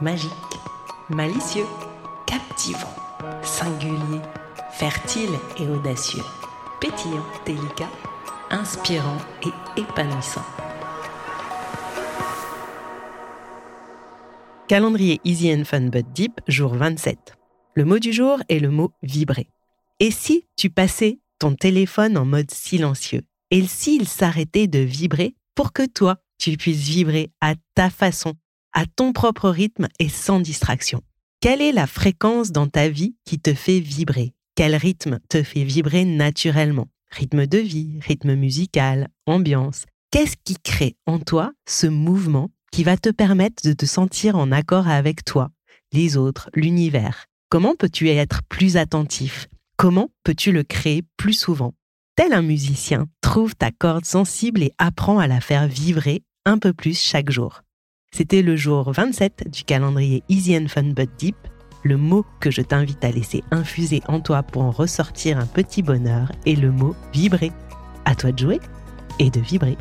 Magique, malicieux, captivant, singulier, fertile et audacieux, pétillant, délicat, inspirant et épanouissant. Calendrier Easy and Fun But Deep, jour 27. Le mot du jour est le mot vibrer. Et si tu passais ton téléphone en mode silencieux? Et s'il s'arrêtait de vibrer pour que toi, tu puisses vibrer à ta façon, à ton propre rythme et sans distraction. Quelle est la fréquence dans ta vie qui te fait vibrer? Quel rythme te fait vibrer naturellement? Rythme de vie, rythme musical, ambiance. Qu'est-ce qui crée en toi ce mouvement qui va te permettre de te sentir en accord avec toi, les autres, l'univers? Comment peux-tu être plus attentif? Comment peux-tu le créer plus souvent? Tel un musicien, trouve ta corde sensible et apprends à la faire vibrer un peu plus chaque jour. C'était le jour 27 du calendrier Easy and Fun But Deep, le mot que je t'invite à laisser infuser en toi pour en ressortir un petit bonheur est le mot vibrer. À toi de jouer et de vibrer.